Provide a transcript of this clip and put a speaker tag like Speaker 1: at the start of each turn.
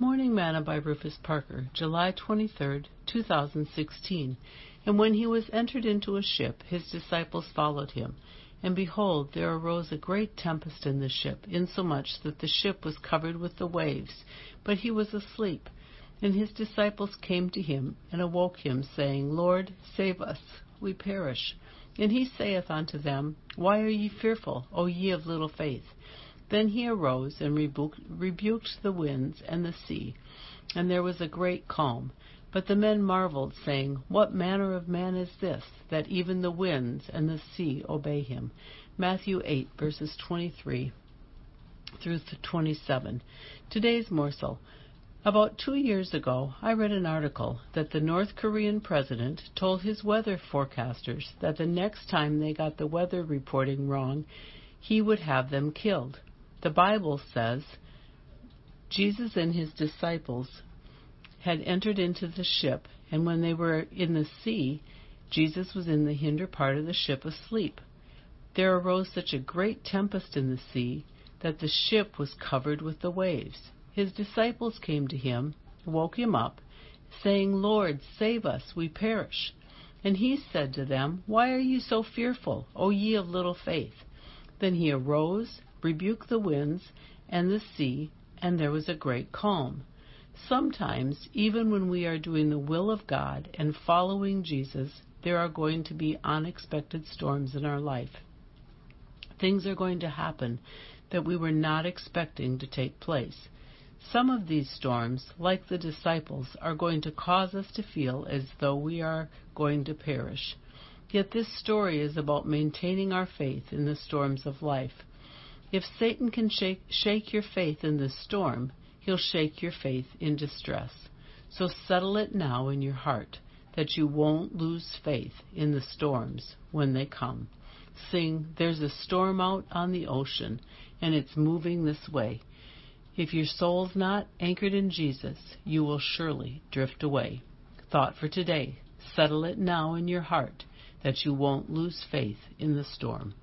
Speaker 1: Morning Manna by Rufus Parker, July 23, 2016. And when he was entered into a ship, his disciples followed him. And behold, there arose a great tempest in the ship, insomuch that the ship was covered with the waves. But he was asleep. And his disciples came to him, and awoke him, saying, Lord, save us, we perish. And he saith unto them, Why are ye fearful, O ye of little faith? Then he arose and rebuked the winds and the sea, and there was a great calm. But the men marveled, saying, What manner of man is this, that even the winds and the sea obey him? Matthew 8, verses 23 through 27. Today's morsel. About two years ago, I read an article that the North Korean president told his weather forecasters that the next time they got the weather reporting wrong, he would have them killed. The Bible says Jesus and his disciples had entered into the ship, and when they were in the sea, Jesus was in the hinder part of the ship asleep. There arose such a great tempest in the sea that the ship was covered with the waves. His disciples came to him, woke him up, saying, Lord, save us, we perish. And he said to them, Why are you so fearful, O ye of little faith? Then he arose rebuked the winds and the sea, and there was a great calm. Sometimes, even when we are doing the will of God and following Jesus, there are going to be unexpected storms in our life. Things are going to happen that we were not expecting to take place. Some of these storms, like the disciples, are going to cause us to feel as though we are going to perish. Yet this story is about maintaining our faith in the storms of life. If Satan can shake, shake your faith in the storm, he'll shake your faith in distress. So settle it now in your heart that you won't lose faith in the storms when they come. Sing, There's a storm out on the ocean, and it's moving this way. If your soul's not anchored in Jesus, you will surely drift away. Thought for today Settle it now in your heart that you won't lose faith in the storm.